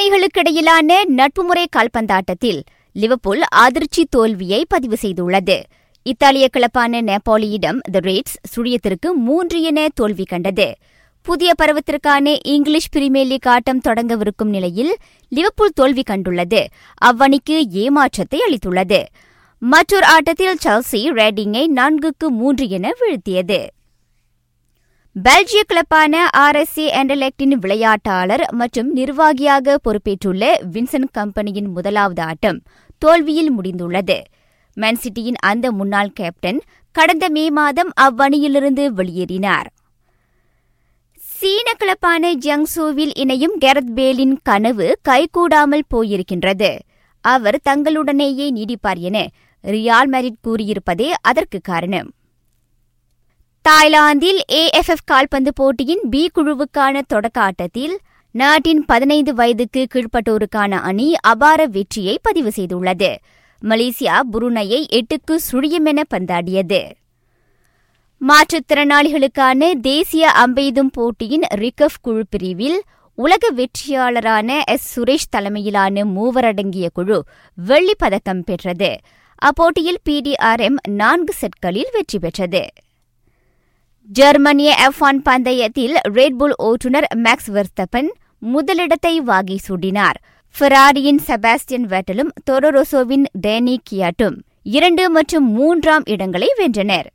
அணிகளுக்கிடையிலான நட்புமுறை கால்பந்தாட்டத்தில் லிவர்பூல் அதிர்ச்சி தோல்வியை பதிவு செய்துள்ளது. இத்தாலிய கிளப்பான நேபாளியிடம் த ரேட்ஸ் சுழியத்திற்கு மூன்று என தோல்வி கண்டது. புதிய பருவத்திற்கான இங்கிலீஷ் பிரீமியர் லீக் ஆட்டம் தொடங்கவிருக்கும் நிலையில் லிவர்பூல் தோல்வி கண்டுள்ளது. அவ்வணிக்கு ஏமாற்றத்தை அளித்துள்ளது. மற்றொரு ஆட்டத்தில் சல்சி ரேடிங்கை நான்குக்கு மூன்று என வீழ்த்தியது. பெல்ஜிய கிளப்பான ஆர்எஸ்சி என்டலெக்டின் விளையாட்டாளர் மற்றும் நிர்வாகியாக பொறுப்பேற்றுள்ள வின்சென்ட் கம்பெனியின் முதலாவது ஆட்டம் தோல்வியில் முடிந்துள்ளது. மேன்சிட்டியின் அந்த முன்னாள் கேப்டன் கடந்த மே மாதம் அவ்வணியிலிருந்து வெளியேறினார். சீன கிளப்பான ஜியாங்சூவில் இணையும் கெரத் பேலின் கனவு கைகூடாமல் போயிருக்கின்றது. அவர் தங்களுடனேயே நீடிப்பார் என ரியால் மேரிட் கூறியிருப்பதே அதற்கு காரணம். தாய்லாந்தில் ஏஎஃப்எஃப் கால்பந்து போட்டியின் பி குழுவுக்கான தொடக்க ஆட்டத்தில் நாட்டின் பதினைந்து வயதுக்கு கீழ்ப்பட்டோருக்கான அணி அபார வெற்றியை பதிவு செய்துள்ளது. மலேசியா புருனையை எட்டுக்கு சுழியமென பந்தாடியது. மாற்றுத்திறனாளிகளுக்கான தேசிய அம்பெய்தும் போட்டியின் ரிகஃப் குழு பிரிவில் உலக வெற்றியாளரான எஸ். சுரேஷ் தலைமையிலான மூவரடங்கிய குழு வெள்ளிப் பதக்கம் பெற்றது. அப்போட்டியில் பிடிஆர்எம் நான்கு செட்களில் வெற்றி பெற்றது. ஜெர்மனிய எஃப் ஒன் பந்தயத்தில் ரெட்புல் ஓட்டுநர் மேக்ஸ் வெர்ஸ்தப்பன் முதலிடத்தை வாகி சூடினார். ஃபெராரியின் செபாஸ்டியன் வேட்டலும் தொரோரோசோவின் டேனி கியாட்டும் இரண்டு மற்றும் மூன்றாம் இடங்களை வென்றனர்.